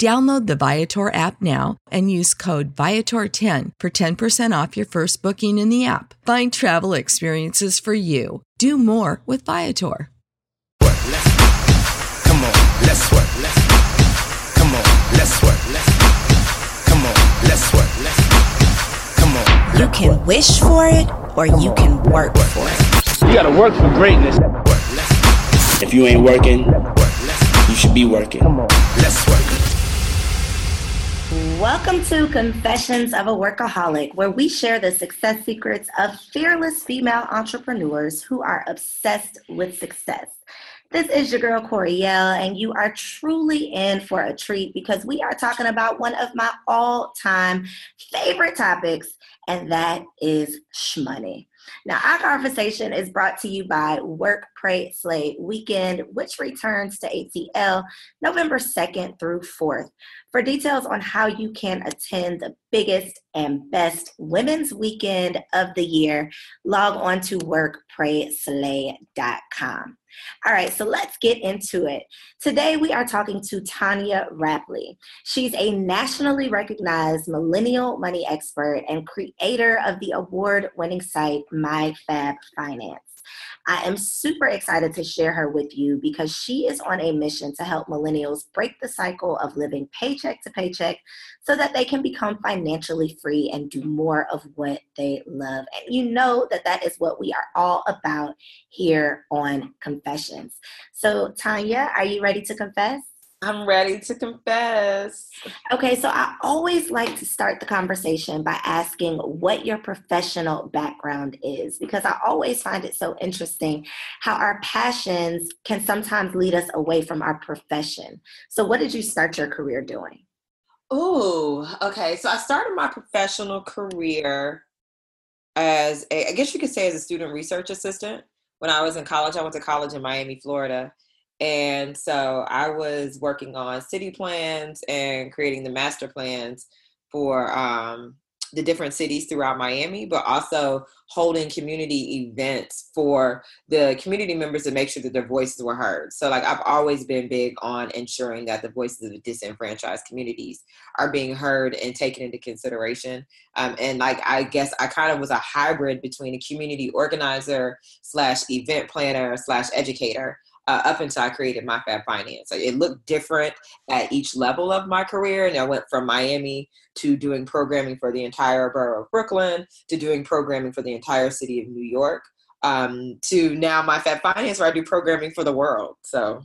Download the Viator app now and use code Viator10 for 10% off your first booking in the app. Find travel experiences for you. Do more with Viator. Come on, let's work. Come on, let's work. Come on, let's work. Come on. You can wish for it or you can work for it. You gotta work for greatness. If you ain't working, you should be working. Let's work. Welcome to Confessions of a Workaholic, where we share the success secrets of fearless female entrepreneurs who are obsessed with success. This is your girl Coriel, and you are truly in for a treat because we are talking about one of my all time favorite topics, and that is shmoney. Now, our conversation is brought to you by Work, Pray, Slay Weekend, which returns to ATL November 2nd through 4th. For details on how you can attend the biggest and best women's weekend of the year, log on to workprayslay.com. All right, so let's get into it. Today we are talking to Tonya Rapley. She's a nationally recognized millennial money expert and creator of the award winning site MyFab Finance. I am super excited to share her with you because she is on a mission to help millennials break the cycle of living paycheck to paycheck so that they can become financially free and do more of what they love. And you know that that is what we are all about here on Confessions. So, Tonya, are you ready to confess? I'm ready to confess. Okay, so I always like to start the conversation by asking what your professional background is because I always find it so interesting how our passions can sometimes lead us away from our profession. So, what did you start your career doing? Oh, okay. So, I started my professional career as a, I guess you could say, as a student research assistant. When I was in college, I went to college in Miami, Florida and so I was working on city plans and creating the master plans for um, the different cities throughout Miami, but also holding community events for the community members to make sure that their voices were heard. So, like, I've always been big on ensuring that the voices of the disenfranchised communities are being heard and taken into consideration. Um, and, like, I guess I kind of was a hybrid between a community organizer slash event planner slash educator uh, up until I created MyFab Finance. It looked different at each level of my career. And I went from Miami to doing programming for the entire borough of Brooklyn to doing programming for the entire city of New York um, to now MyFab Finance, where I do programming for the world. So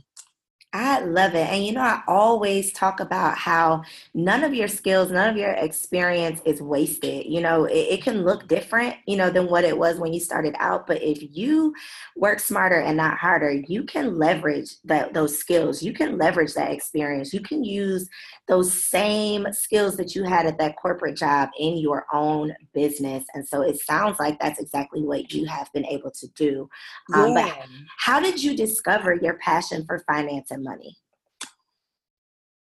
I love it. And you know, I always talk about how none of your skills, none of your experience is wasted. You know, it, it, can look different, you know, than what it was when you started out. But if you work smarter and not harder, you can leverage that those skills. You can leverage that experience. You can use those same skills that you had at that corporate job in your own business. And so it sounds like that's exactly what you have been able to do. Um, yeah. But how did you discover your passion for finance and money?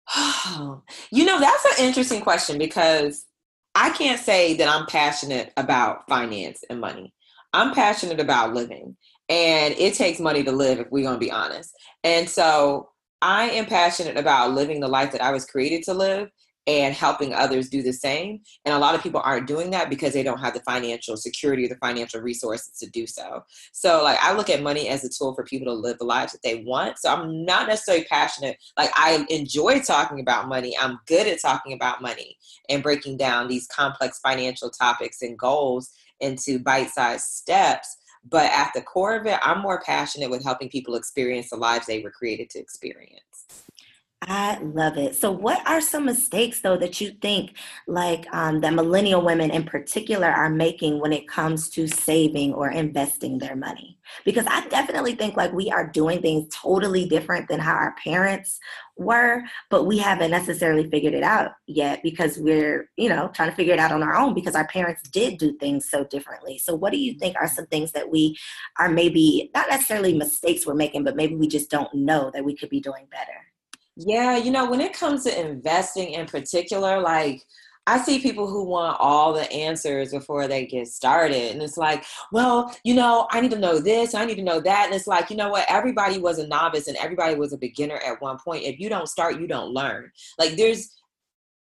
you know, that's an interesting question because I can't say that I'm passionate about finance and money. I'm passionate about living, and it takes money to live if we're going to be honest. And so I am passionate about living the life that I was created to live and helping others do the same. And a lot of people aren't doing that because they don't have the financial security or the financial resources to do so. So, like, I look at money as a tool for people to live the lives that they want. So, I'm not necessarily passionate. Like, I enjoy talking about money. I'm good at talking about money and breaking down these complex financial topics and goals into bite sized steps. But at the core of it, I'm more passionate with helping people experience the lives they were created to experience. I love it. So, what are some mistakes though that you think, like um, that millennial women in particular, are making when it comes to saving or investing their money? Because I definitely think like we are doing things totally different than how our parents were, but we haven't necessarily figured it out yet because we're, you know, trying to figure it out on our own because our parents did do things so differently. So, what do you think are some things that we are maybe not necessarily mistakes we're making, but maybe we just don't know that we could be doing better? Yeah, you know, when it comes to investing in particular, like I see people who want all the answers before they get started. And it's like, well, you know, I need to know this, I need to know that. And it's like, you know what? Everybody was a novice and everybody was a beginner at one point. If you don't start, you don't learn. Like there's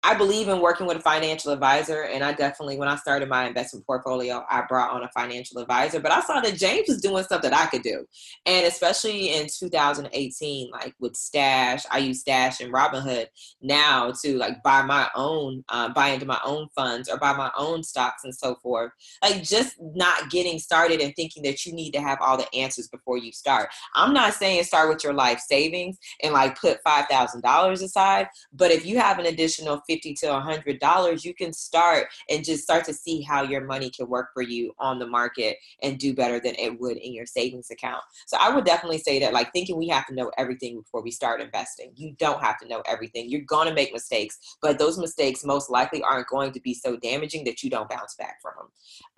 I believe in working with a financial advisor, and I definitely, when I started my investment portfolio, I brought on a financial advisor. But I saw that James was doing stuff that I could do, and especially in 2018, like with Stash, I use Stash and Robinhood now to like buy my own, uh, buy into my own funds or buy my own stocks and so forth. Like just not getting started and thinking that you need to have all the answers before you start. I'm not saying start with your life savings and like put five thousand dollars aside, but if you have an additional 50 to 100 dollars you can start and just start to see how your money can work for you on the market and do better than it would in your savings account. So i would definitely say that like thinking we have to know everything before we start investing. You don't have to know everything. You're going to make mistakes but those mistakes most likely aren't going to be so damaging that you don't bounce back from them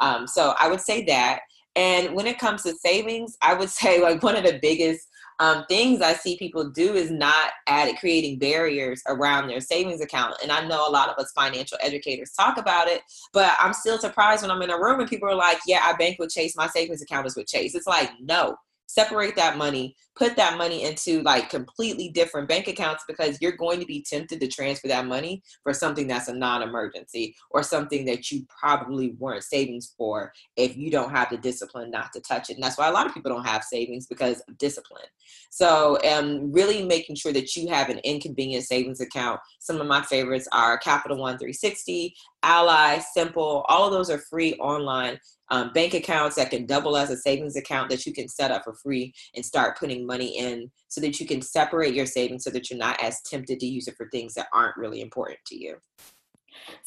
um, so i would say that. And when it comes to savings i would say like one of the biggest um, things I see people do is not add creating barriers around their savings account. And I know a lot of us financial educators talk about it, but I'm still surprised when I'm in a room and people are like, "Yeah, I bank with Chase. My savings account is with Chase." It's like, no, separate that money put that money into like completely different bank accounts because you're going to be tempted to transfer that money for something that's a non-emergency or something that you probably weren't savings for if you don't have the discipline not to touch it. And that's why a lot of people don't have savings because of discipline. So um, really making sure that you have an inconvenient savings account. Some of my favorites are capital one 360 ally simple all of those are free online um, bank accounts that can double as a savings account that you can set up for free and start putting money in so that you can separate your savings so that you're not as tempted to use it for things that aren't really important to you.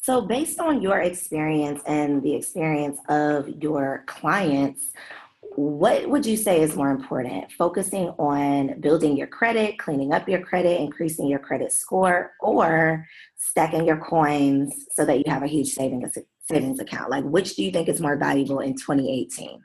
So, based on your experience and the experience of your clients, what would you say is more important? Focusing on building your credit, cleaning up your credit, increasing your credit score, or stacking your coins so that you have a huge savings savings account? Like, which do you think is more valuable in 2018?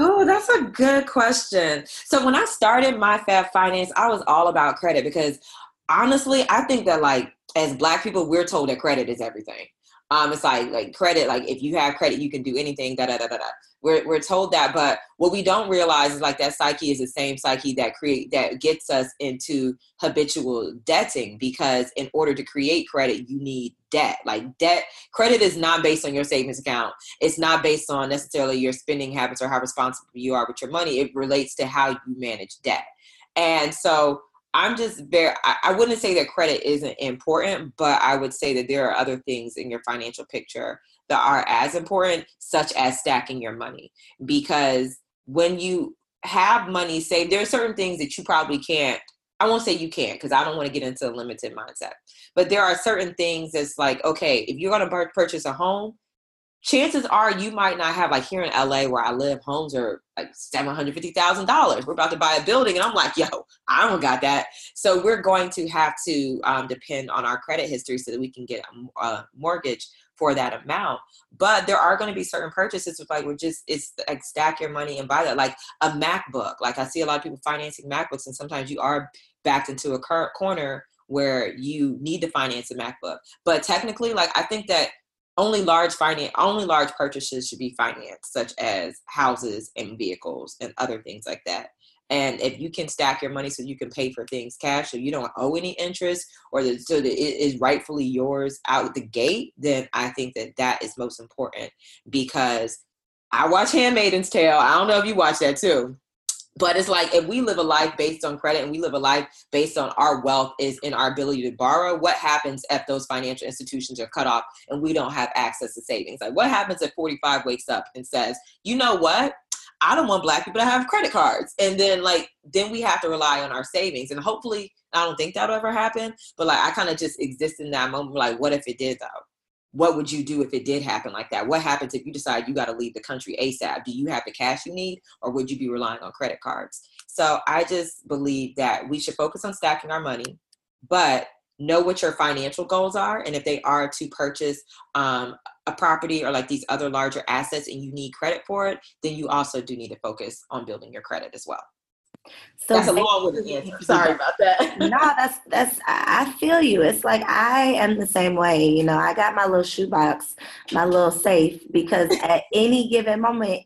Oh, that's a good question. So when I started my Fab Finance, I was all about credit because honestly, I think that like as black people, we're told that credit is everything. Um, it's like like credit, like if you have credit, you can do anything. Da da da da da. We're we're told that, but what we don't realize is like that psyche is the same psyche that create that gets us into habitual debting because in order to create credit, you need debt. Like debt, credit is not based on your savings account. It's not based on necessarily your spending habits or how responsible you are with your money. It relates to how you manage debt. And so I'm just very, I, wouldn't say that credit isn't important, but I would say that there are other things in your financial picture that are as important, such as stacking your money. Because when you have money saved, there are certain things that you probably can't I won't say you can't because I don't want to get into a limited mindset. But there are certain things that's like, okay, if you're going to purchase a home, chances are you might not have like here in LA where I live, homes are like seven hundred fifty thousand dollars. We're about to buy a building, and I'm like, yo, I don't got that. So we're going to have to um, depend on our credit history so that we can get a, mortgage for that amount. But there are going to be certain purchases with like we're just it's like stack your money and buy that. Like a MacBook. Like I see a lot of people financing MacBooks, and sometimes you are backed into a corner where you need to finance a MacBook. But technically, like I think that only large finance only large purchases should be financed such as houses and vehicles and other things like that. And if you can stack your money so you can pay for things cash so you don't owe any interest or that, so that it is rightfully yours out the gate then i think that that is most important because i watch handmaiden's tale. I don't know if you watch that too but it's like if we live a life based on credit and we live a life based on our wealth is in our ability to borrow what happens if those financial institutions are cut off and we don't have access to savings? Like what happens if 45 wakes up and says you know what? I don't want black people to have credit cards. And then like then we have to rely on our savings. And hopefully i don't think that'll ever happen but like i kind of just exist in that moment like what if it did though what would you do if it did happen like that? What happens if you decide you got to leave the country ASAP? Do you have the cash you need, or would you be relying on credit cards? So I just believe that we should focus on stacking our money, but know what your financial goals are. And if they are to purchase um, a property or like these other larger assets and you need credit for it, then you also do need to focus on building your credit as well. So that's a long answer. Sorry about that. no, that's that's I feel you. It's like I am the same way. You know, I got my little shoebox, my little safe, because at any given moment,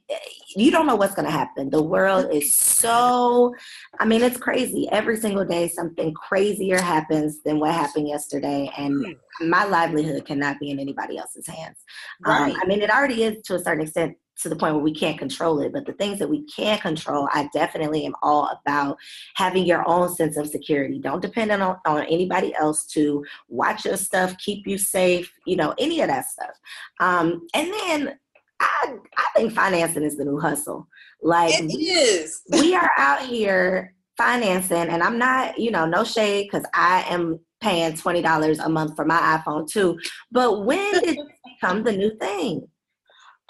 you don't know what's going to happen. The world is so, I mean, it's crazy. Every single day, something crazier happens than what happened yesterday, and hmm. my livelihood cannot be in anybody else's hands. Um, right. Um, I mean, it already is to a certain extent to the point where we can't control it. But the things that we can control, I definitely am all about having your own sense of security. Don't depend on, on anybody else to watch your stuff, keep you safe, you know, any of that stuff. Um, and then I, I think financing is the new hustle. Like it is. we are out here financing, and I'm not, you know, no shade because I am paying twenty dollars a month for my iPhone too. But when did it become the new thing?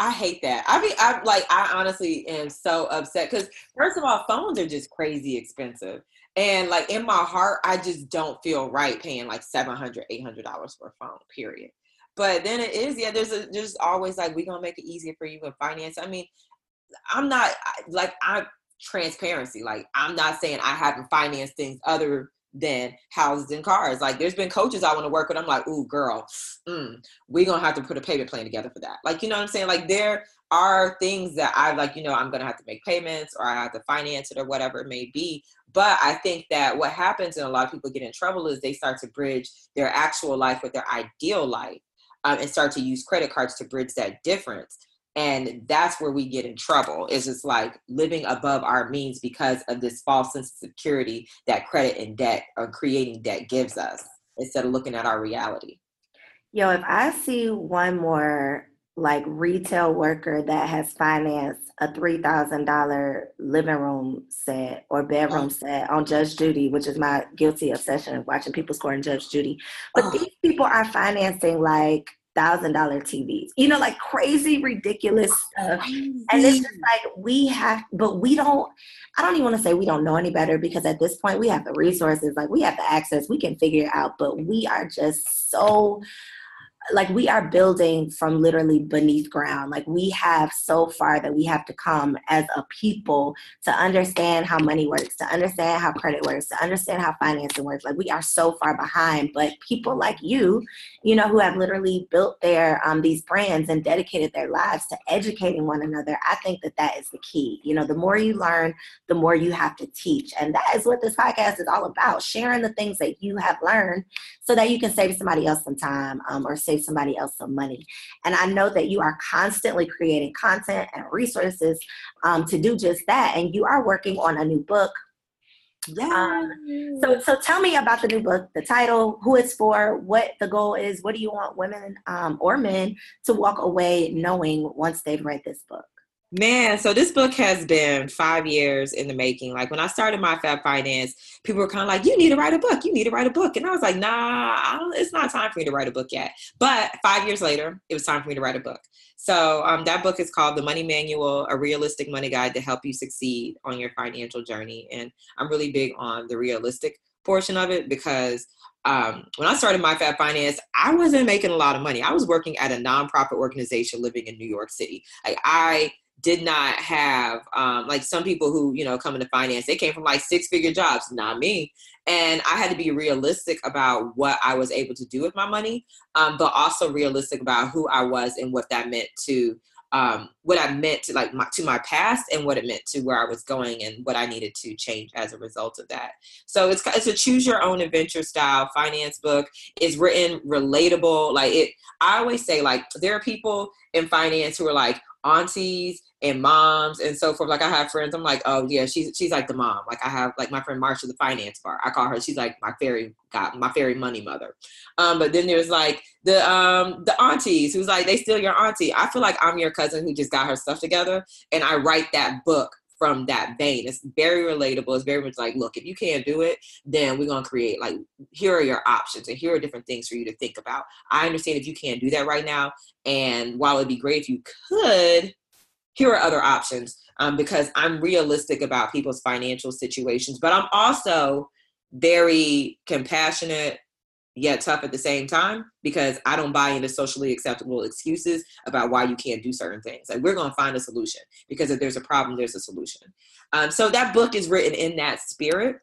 I hate that. I mean, I like. I honestly am so upset because first of all, phones are just crazy expensive, and like in my heart, I just don't feel right paying like 700 800 dollars for a phone. Period. But then it is, yeah. There's a there's always like we're gonna make it easier for you in finance. I mean, I'm not like I'm transparency. Like I'm not saying I haven't financed things other than houses and cars. Like there's been coaches I want to work with. I'm like, ooh, girl, mm, we gonna have to put a payment plan together for that. Like, you know what I'm saying? Like there are things that I like, you know, I'm gonna have to make payments or I have to finance it or whatever it may be. But I think that what happens and a lot of people get in trouble is they start to bridge their actual life with their ideal life um, and start to use credit cards to bridge that difference and that's where we get in trouble is it's like living above our means because of this false sense of security that credit and debt or creating debt gives us instead of looking at our reality yo if i see one more like retail worker that has financed a $3000 living room set or bedroom oh. set on judge judy which is my guilty obsession of watching people score in judge judy but oh. these people are financing like thousand dollar TVs, you know, like crazy, ridiculous stuff. Crazy. And it's just like we have, but we don't, I don't even want to say we don't know any better because at this point we have the resources, like we have the access, we can figure it out, but we are just so like we are building from literally beneath ground. Like we have so far that we have to come as a people to understand how money works to understand how credit works to understand how financing works. Like we are so far behind but people like you you know who have literally built their um, these brands and dedicated their lives to educating one another i think that that is the key. You know the more you learn the more you have to teach. And that is what this podcast is all about sharing the things that you have learned so that you can save somebody else some time um, or save somebody else some money. And I know that you are constantly creating content and resources um, to do just that. And you are working on a new book. Yeah. Um, so, so tell me about the new book, the title, who it's for, what the goal is. What do you want women um, or men to walk away knowing once they've read this book? Man, so this book has been five years in the making. Like when I started my Fab Finance, people were kind of like, "You need to write a book. You need to write a book," and I was like, "Nah, it's not time for me to write a book yet." But five years later, it was time for me to write a book. So um, that book is called The Money Manual: A Realistic Money Guide to Help You Succeed on Your Financial Journey. And I'm really big on the realistic portion of it because um, when I started my Fab Finance, I wasn't making a lot of money. I was working at a nonprofit organization living in New York City. Like I did not have um, like some people who you know come into finance they came from like six figure jobs not me. And i had to be realistic about what i was able to do with my money um, but also realistic about who i was and what that meant to um, what i meant to like my, to my past and what it meant to where i was going and what i needed to change as a result of that. So it's, it's a choose your own adventure style. Finance book it's written relatable. Like it i always say like there are people in finance who are like aunties and moms and so forth. Like I have friends, I'm like, oh yeah, she's she's like the mom. Like I have like my friend Marsha, the finance bar. I call her. She's like my fairy got my fairy money mother. Um, but then there's like the um the aunties who's like they still your auntie. I feel like I'm your cousin who just got her stuff together, and I write that book from that vein. It's very relatable. It's very much like, look, if you can't do it, then we're gonna create like here are your options and here are different things for you to think about. I understand if you can't do that right now, and while it'd be great if you could, here are other options. Um, because I'm realistic about people's financial situations, but I'm also very compassionate yet tough at the same time because I don't buy into socially acceptable excuses about why you can't do certain things. Like we're gonna find a solution because if there's a problem, there's a solution. Um, so that book is written in that spirit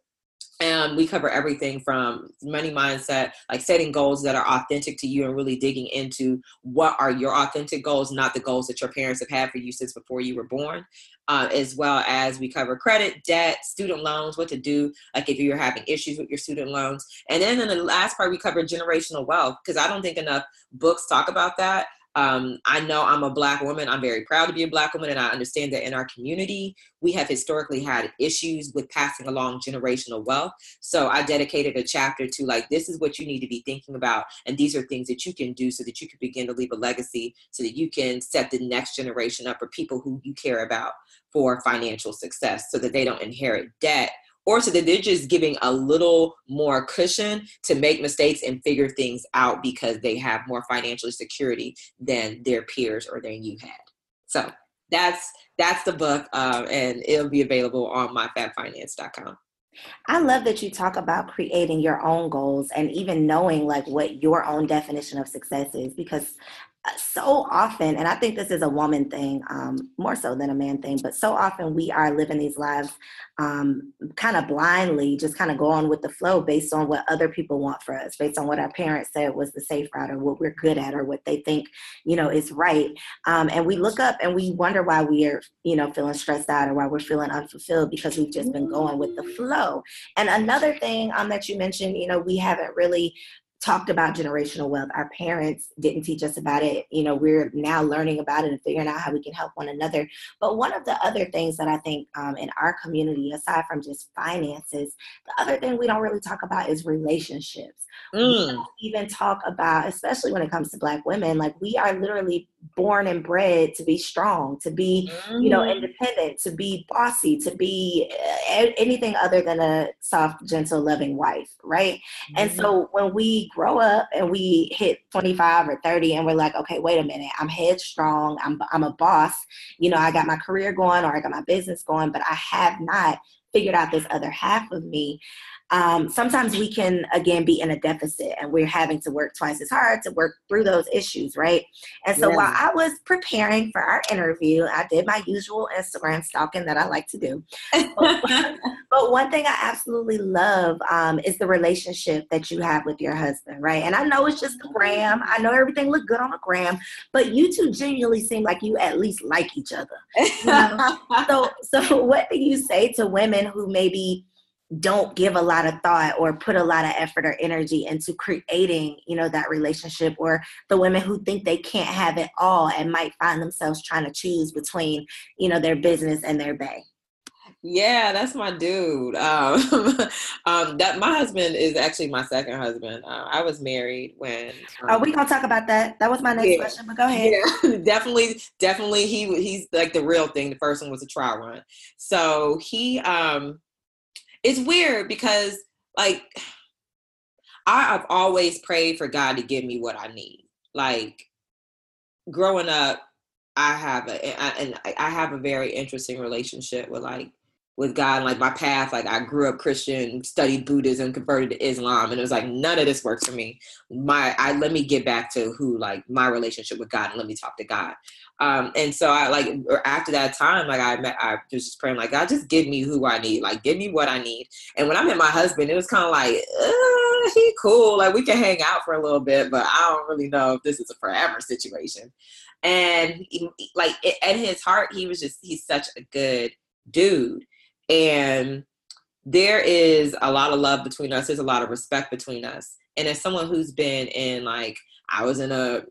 and we cover everything from money mindset like setting goals that are authentic to you and really digging into what are your authentic goals not the goals that your parents have had for you since before you were born uh, as well as we cover credit debt student loans what to do like if you're having issues with your student loans. And then in the last part we cover generational wealth because i don't think enough books talk about that um, I know I'm a black woman. I'm very proud to be a black woman, and I understand that in our community, we have historically had issues with passing along generational wealth. So I dedicated a chapter to like, this is what you need to be thinking about, and these are things that you can do so that you can begin to leave a legacy, so that you can set the next generation up for people who you care about for financial success, so that they don't inherit debt or so that they're just giving a little more cushion to make mistakes and figure things out because they have more financial security than their peers or than you had. So that's that's the book, um, and it'll be available on myfabfinance.com. I love that you talk about creating your own goals and even knowing like what your own definition of success is because so often, and I think this is a woman thing um, more so than a man thing, but so often we are living these lives um, kind of blindly, just kind of going with the flow based on what other people want for us, based on what our parents said was the safe route or what we're good at or what they think, you know, is right. Um, and we look up and we wonder why we are, you know, feeling stressed out or why we're feeling unfulfilled because we've just been going with the flow. And another thing um, that you mentioned, you know, we haven't really talked about generational wealth. Our parents didn't teach us about it. You know, we're now learning about it and figuring out how we can help one another. But one of the other things that I think um, in our community, aside from just finances, the other thing we don't really talk about is relationships. Mm. We don't even talk about, especially when it comes to Black women, like we are literally born and bred to be strong, to be, mm. you know, mm. independent, to be bossy, to be uh, anything other than a soft, gentle, loving wife, right? Mm. And so mm-hmm. when we grow up and we hit 25 or 30 and we're like, okay, wait a minute, I'm headstrong, I'm, I'm a boss, you know, I got my career going or I got my business going, but I have not figured out this other half of me um, sometimes we can again be in a deficit and we're having to work twice as hard to work through those issues right and so yeah. while i was preparing for our interview i did my usual instagram stalking that i like to do but, but one thing i absolutely love um, is the relationship that you have with your husband right and i know it's just the gram i know everything looked good on the gram but you two genuinely seem like you at least like each other you know? so so what do you say to women who maybe don't give a lot of thought or put a lot of effort or energy into creating you know that relationship or the women who think they can't have it all and might find themselves trying to choose between you know their business and their bay Yeah, that's my dude. Um, um, that my husband is actually my second husband. Uh, I was married when. Um, Are we gonna talk about that? That was my next Yeah. question, but go ahead. Yeah, definitely, definitely. He he's like the real thing. The first one was a trial run. So he um, it's weird because like I, I've always prayed for God to give me what I need. Like growing up, I have a and I have a very interesting relationship with like with God. Like my path, like I grew up Christian, studied Buddhism, converted to Islam, and it was like none of this works for me. My I let me get back to who like my relationship with God and let me talk to God. Um, and so I like after that time, like I met, I was just praying like God, just give me who I need, like give me what I need. And when I met my husband, it was kind of like uh, he cool, like we can hang out for a little bit, but I don't really know if this is a forever situation. And like at his heart, he was just he's such a good dude, and there is a lot of love between us. There's a lot of respect between us. And as someone who's been in like I was in a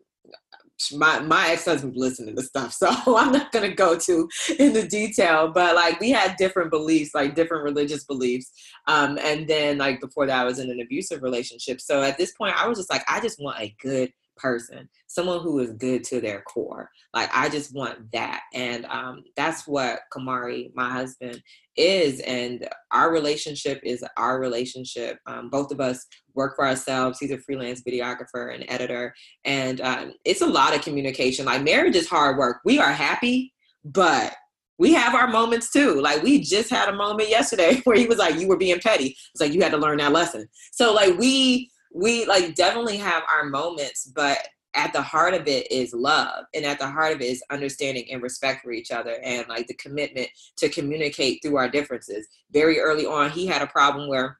my my ex-husband listening to stuff so i'm not going to go too into detail but like we had different beliefs like different religious beliefs um and then like before that i was in an abusive relationship so at this point i was just like i just want a good person someone who is good to their core like i just want that and um that's what kamari my husband is and our relationship is our relationship. Um, both of us work for ourselves he's a freelance videographer and editor and um, it's a lot of communication like marriage is hard work we are happy but we have our moments too like we just had a moment yesterday where he was like you were being petty it's like you had to learn that lesson. So like we we like definitely have our moments but at the heart of it is love and at the heart of it is understanding and respect for each other and like the commitment to communicate through our differences very early on he had a problem where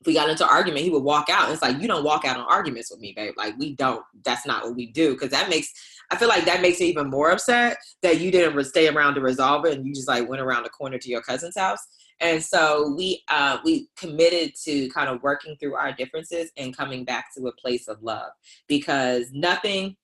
if we got into argument, he would walk out. It's like you don't walk out on arguments with me, babe. Like we don't. That's not what we do. Because that makes I feel like that makes me even more upset that you didn't stay around to resolve it and you just like went around the corner to your cousin's house. And so we uh, we committed to kind of working through our differences and coming back to a place of love because nothing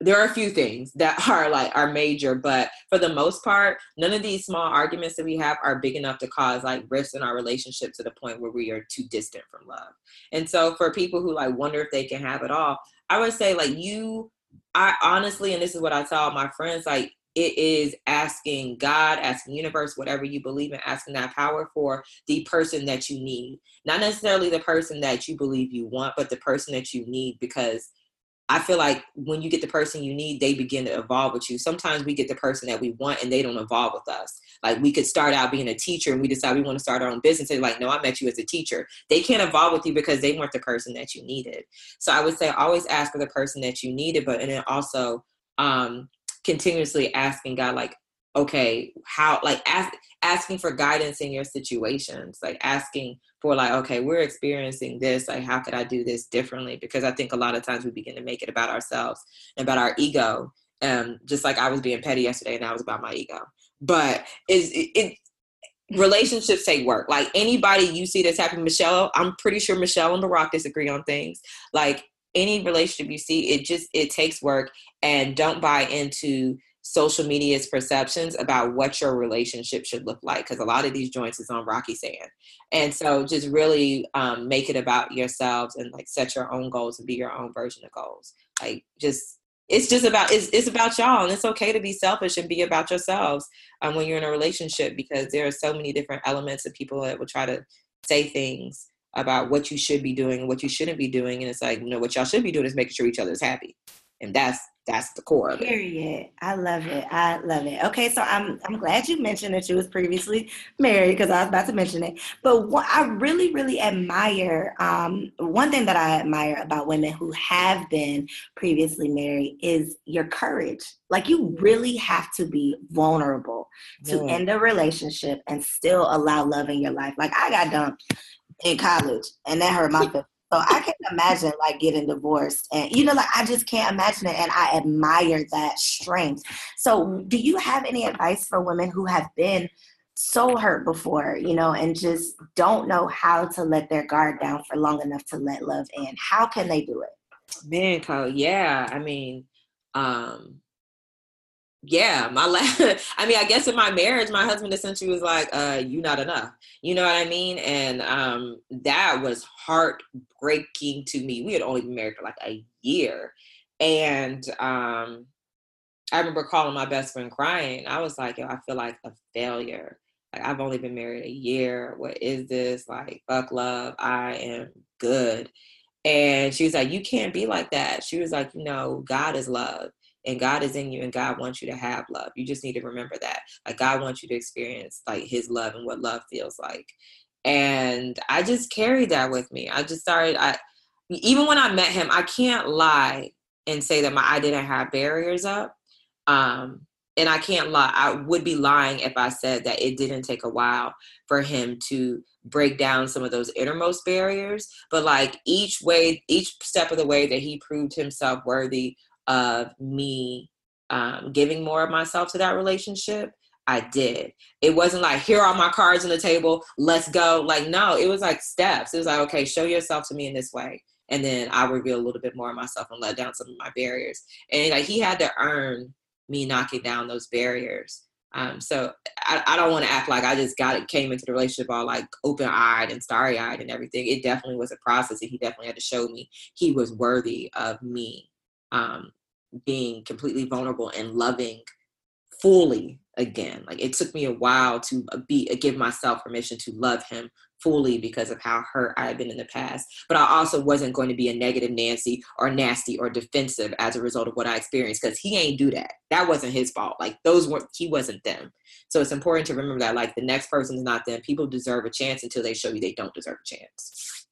there are a few things that are like are major but for the most part none of these small arguments that we have are big enough to cause like rifts in our relationship to the point where we are too distant from love. And so for people who like wonder if they can have it all i would say like you i honestly and this is what i tell my friends like it is asking god asking universe whatever you believe in asking that power for the person that you need not necessarily the person that you believe you want but the person that you need because I feel like when you get the person you need, they begin to evolve with you. Sometimes we get the person that we want and they don't evolve with us. Like we could start out being a teacher and we decide we want to start our own business. They're like, no, I met you as a teacher. They can't evolve with you because they weren't the person that you needed. So I would say always ask for the person that you needed, but and then also um continuously asking God, like, okay, how like ask asking for guidance in your situations, like asking for like, okay, we're experiencing this, like how could I do this differently? Because I think a lot of times we begin to make it about ourselves and about our ego. Um, just like I was being petty yesterday and that was about my ego. But is it, it relationships take work. Like anybody you see that's happening, Michelle, I'm pretty sure Michelle and Barack disagree on things. Like any relationship you see, it just it takes work and don't buy into social media's perceptions about what your relationship should look like because a lot of these joints is on rocky sand. And so just really um, make it about yourselves and like set your own goals and be your own version of goals. Like just it's just about it's, it's about y'all and it's okay to be selfish and be about yourselves um, when you're in a relationship because there are so many different elements of people that will try to say things about what you should be doing and what you shouldn't be doing and it's like you know what y'all should be doing is making sure each other is happy and that's that's the core of it. Period. I love it. I love it. Okay, so I'm I'm glad you mentioned that you was previously married because I was about to mention it. But what I really really admire, um, one thing that I admire about women who have been previously married is your courage. Like you really have to be vulnerable to end a relationship and still allow love in your life. Like I got dumped in college, and that hurt my feelings. So I can't imagine like getting divorced and you know like I just can't imagine it and I admire that strength. So do you have any advice for women who have been so hurt before, you know, and just don't know how to let their guard down for long enough to let love in? How can they do it? Man, Cole, yeah. I mean, um, yeah, my last, I mean, I guess in my marriage, my husband essentially was like, uh, you not enough. You know what I mean? And um, that was heartbreaking to me. We had only been married for like a year. And um, I remember calling my best friend crying. I was like, yo, I feel like a failure. Like I've only been married a year. What is this? Like, fuck love. I am good. And she was like, You can't be like that. She was like, You know, God is love and God is in you and God wants you to have love. You just need to remember that. Like God wants you to experience like his love and what love feels like. And I just carried that with me. I just started I even when I met him, I can't lie and say that my I didn't have barriers up. Um and I can't lie. I would be lying if I said that it didn't take a while for him to break down some of those innermost barriers. But like each way, each step of the way that he proved himself worthy of me um, giving more of myself to that relationship, I did. It wasn't like, here are my cards on the table, let's go. Like, no, it was like steps. It was like, okay, show yourself to me in this way. And then I reveal a little bit more of myself and let down some of my barriers. And like he had to earn me knocking down those barriers. Um, so I, I don't want to act like I just got it, came into the relationship all like open eyed and starry eyed and everything. It definitely was a process, and he definitely had to show me he was worthy of me um, being completely vulnerable and loving fully again. Like it took me a while to uh, be uh, give myself permission to love him fully because of how hurt I had been in the past. But I also wasn't going to be a negative Nancy or nasty or defensive as a result of what I experienced because he ain't do that. That wasn't his fault. Like those weren't he wasn't them. So it's important to remember that like the next person is not them. People deserve a chance until they show you they don't deserve a chance.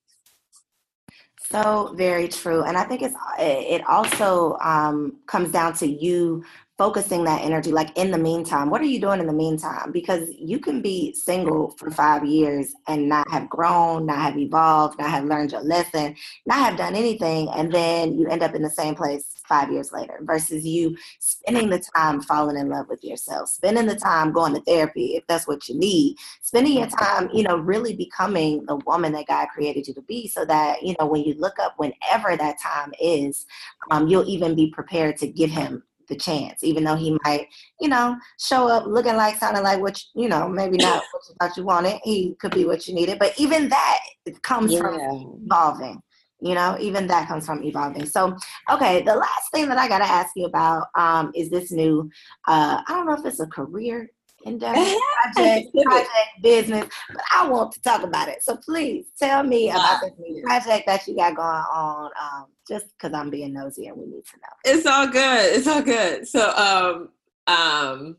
So very true, and I think it's it also um, comes down to you focusing that energy like in the meantime what are you doing in the meantime? Because you can be single for five years and not have grown not have evolved not have learned your lesson not have done anything and then you end up in the same place five years later versus you spending the time falling in love with yourself spending the time going to therapy if that's what you need spending your time you know really becoming the woman that god created you to be so that you know when you look up whenever that time is um, you'll even be prepared to give him the chance, even though he might, you know, show up looking like, sounding like what you, you know, maybe not what you thought you wanted. He could be what you needed, but even that it comes yeah. from evolving. You know, even that comes from evolving. So, okay, the last thing that I got to ask you about um, is this new. Uh, I don't know if it's a career endeavor, project, project, business, but I want to talk about it. So please tell me about this new project that you got going on. Um, just because I'm being nosy and we need to know. It's all good. It's all good. So um, um,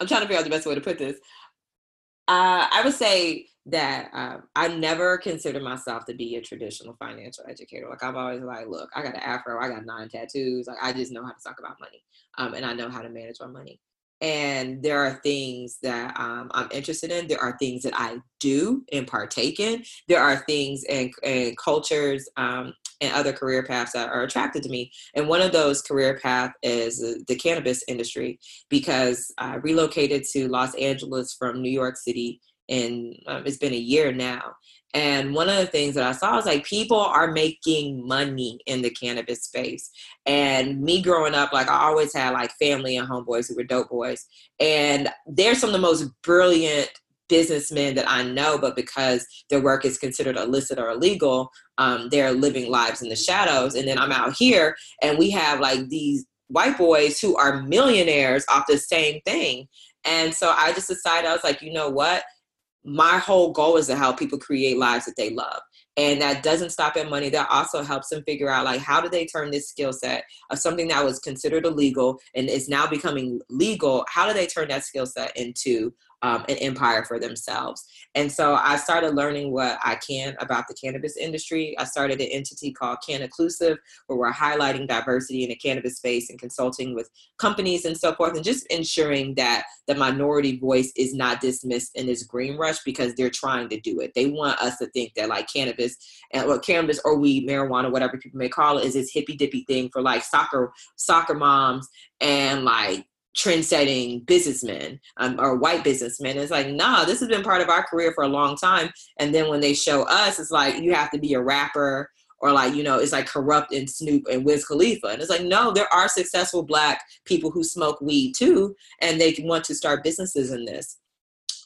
I'm trying to figure out the best way to put this. Uh, I would say that um, I never considered myself to be a traditional financial educator. Like I'm always like, look, I got an afro, I got nine tattoos. Like I just know how to talk about money, um, and I know how to manage my money and there are things that um, I'm interested in. There are things that I do and partake in. There are things and, and cultures um, and other career paths that are attracted to me. And one of those career paths is the cannabis industry because I relocated to Los Angeles from New York City and um, it's been a year now. And one of the things that I saw was like people are making money in the cannabis space. And me growing up, like I always had like family and homeboys who were dope boys. And they're some of the most brilliant businessmen that I know, but because their work is considered illicit or illegal, um, they're living lives in the shadows. And then I'm out here and we have like these white boys who are millionaires off the same thing. And so I just decided, I was like, you know what? My whole goal is to help people create lives that they love. And that doesn't stop at money. That also helps them figure out like how do they turn this skill set of something that was considered illegal and is now becoming legal? How do they turn that skill set into um, an empire for themselves. And so I started learning what I can about the cannabis industry. I started an entity called Cannaclusive, where we're highlighting diversity in the cannabis space and consulting with companies and so forth, and just ensuring that the minority voice is not dismissed in this green rush because they're trying to do it. They want us to think that like cannabis and what cannabis or weed, marijuana, whatever people may call it, is this hippy dippy thing for like soccer soccer moms and like trend-setting businessmen um, or white businessmen. It's like, nah, this has been part of our career for a long time. And then when they show us, it's like you have to be a rapper or like you know it's like corrupt and Snoop and Wiz Khalifa, and it's like no, there are successful Black people who smoke weed too, and they want to start businesses in this.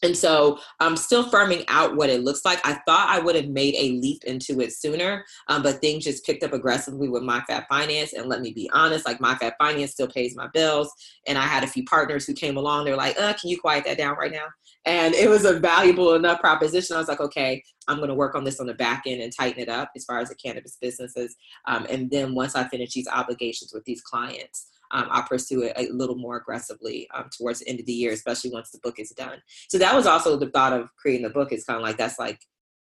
And so I'm still firming out what it looks like. I thought I would have made a leap into it sooner, um, but things just picked up aggressively with My Fab Finance. And let me be honest, like My Fab Finance still pays my bills. And I had a few partners who came along. They're like, uh, can you quiet that down right now? And it was a valuable enough proposition. I was like, okay, I'm going to work on this on the back end and tighten it up as far as the cannabis businesses. Um, and then once I finish these obligations with these clients, um, I'll pursue it a little more aggressively um, towards the end of the year, especially once the book is done. So that was also the thought of creating the book. Is kind of like that's like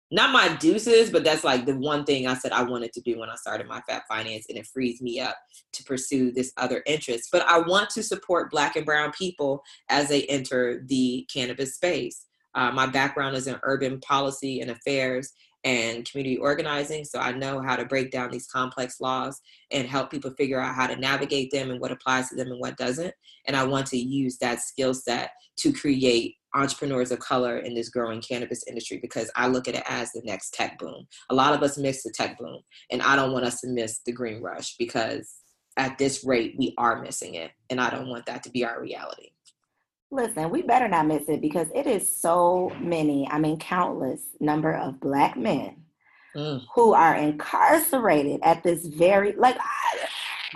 not my deuces, but that's like the one thing I said I wanted to do when I started my Fab Finance, and it frees me up to pursue this other interest. But I want to support Black and Brown people as they enter the cannabis space. Uh, my background is in urban policy and affairs, and community organizing. So I know how to break down these complex laws and help people figure out how to navigate them and what applies to them and what doesn't. And I want to use that skill set to create entrepreneurs of color in this growing cannabis industry because I look at it as the next tech boom. A lot of us miss the tech boom, and I don't want us to miss the green rush because at this rate, we are missing it. And I don't want that to be our reality. Listen, we better not miss it because it is so many, I mean, countless number of black men mm. who are incarcerated at this very, like,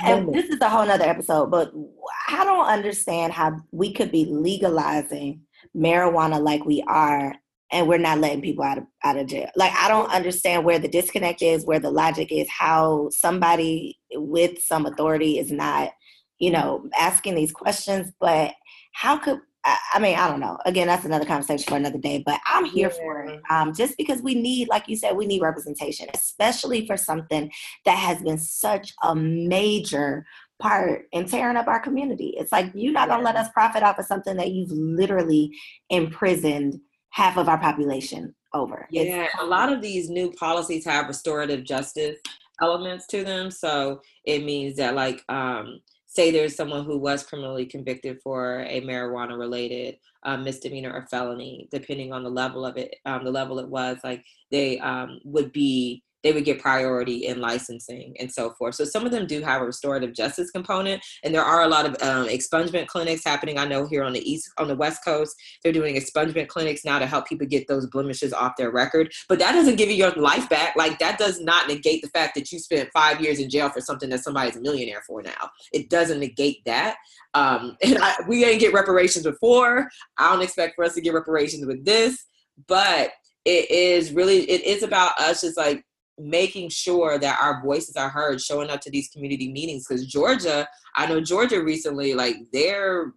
and this is a whole nother episode, but I don't understand how we could be legalizing marijuana like we are and we're not letting people out of out of jail. Like I don't understand where the disconnect is, where the logic is, how somebody with some authority is not, you know, asking these questions, but how could I mean, I don't know. Again, that's another conversation for another day, but I'm here yeah. for it. Um, just because we need, like you said, we need representation, especially for something that has been such a major part in tearing up our community. It's like you're not gonna let us profit off of something that you've literally imprisoned half of our population over. Yeah, it's- a lot of these new policies have restorative justice elements to them. So it means that like um say there's someone who was criminally convicted for a marijuana related um, misdemeanor or felony, depending on the level of it, um, the level it was, like they um, would be they would get priority in licensing and so forth. So some of them do have a restorative justice component, and there are a lot of um, expungement clinics happening. I know here on the east, on the west coast, they're doing expungement clinics now to help people get those blemishes off their record. But that doesn't give you your life back. Like that does not negate the fact that you spent five years in jail for something that somebody's a millionaire for now. It doesn't negate that. Um, and I, we didn't get reparations before. I don't expect for us to get reparations with this, but it is really it is about us just like making sure that our voices are heard, showing up to these community meetings. Because Georgia, I know Georgia recently, like they're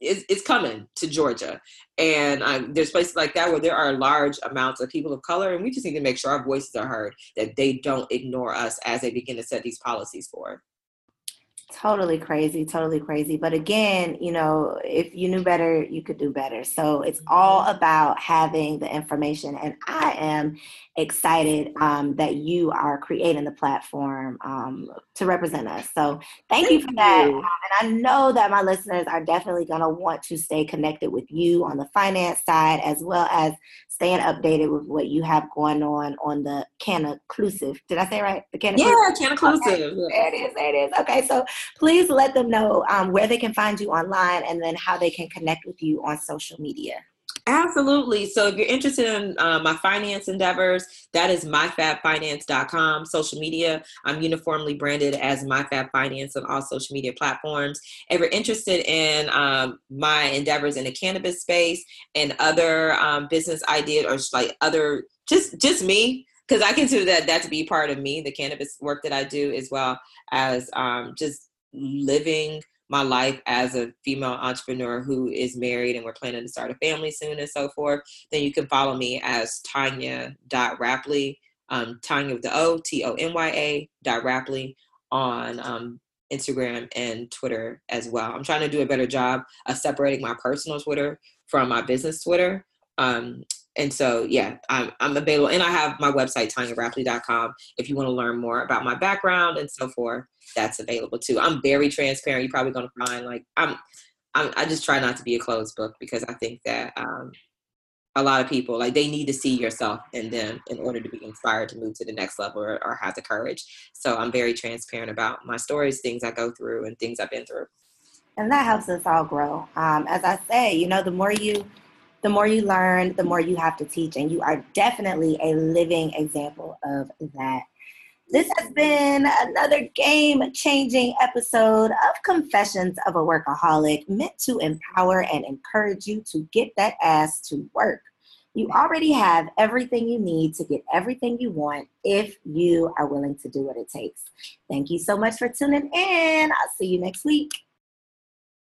it's, coming to Georgia, and um, there's places like that where there are large amounts of people of color, and we just need to make sure our voices are heard, that they don't ignore us as they begin to set these policies forward totally crazy totally crazy but again you know if you knew better you could do better so it's all mm-hmm. about having the information and i am excited um, that you are creating the platform um, to represent us so thank, thank you for that you. Um, and i know that my listeners are definitely going to want to stay connected with you on the finance side as well as staying updated with what you have going on on the Cannaclusive. Did I say right? The can Yeah, Cannaclusive. Okay. There it is. There it is. Okay, so please let them know um, where they can find you online and then how they can connect with you on social media. Absolutely. So if you're interested in uh, my finance endeavors, that is myfabfinance.com. Social media, I'm uniformly branded as myfabfinance on all social media platforms. If you're interested in um, my endeavors in the cannabis space and other um, business ideas or like other, just just me, because I consider that that to be part of me, the cannabis work that I do, as well as um, just living my life as a female entrepreneur who is married and we're planning to start a family soon and so forth, then you can follow me as Tonya.Rapley, um, Tonya with the O, T O N Y A dot Rapley on um, Instagram and Twitter as well. I'm trying to do a better job of separating my personal Twitter from my business Twitter. Um, and so, yeah, I'm, I'm available. And I have my website, TonyaRapley.com, if you want to learn more about my background and so forth that's available too. I'm very transparent. You're probably going to find like I'm, I'm, i just try not to be a closed book because I think that um, a lot of people like they need to see yourself in them in order to be inspired to move to the next level or, or have the courage so i'm very transparent about my stories things i go through and things i've been through and that helps us all grow um, as i say you know the more you the more you learn the more you have to teach and you are definitely a living example of that this has been another game changing episode of Confessions of a Workaholic, meant to empower and encourage you to get that ass to work. You already have everything you need to get everything you want if you are willing to do what it takes. Thank you so much for tuning in. I'll see you next week.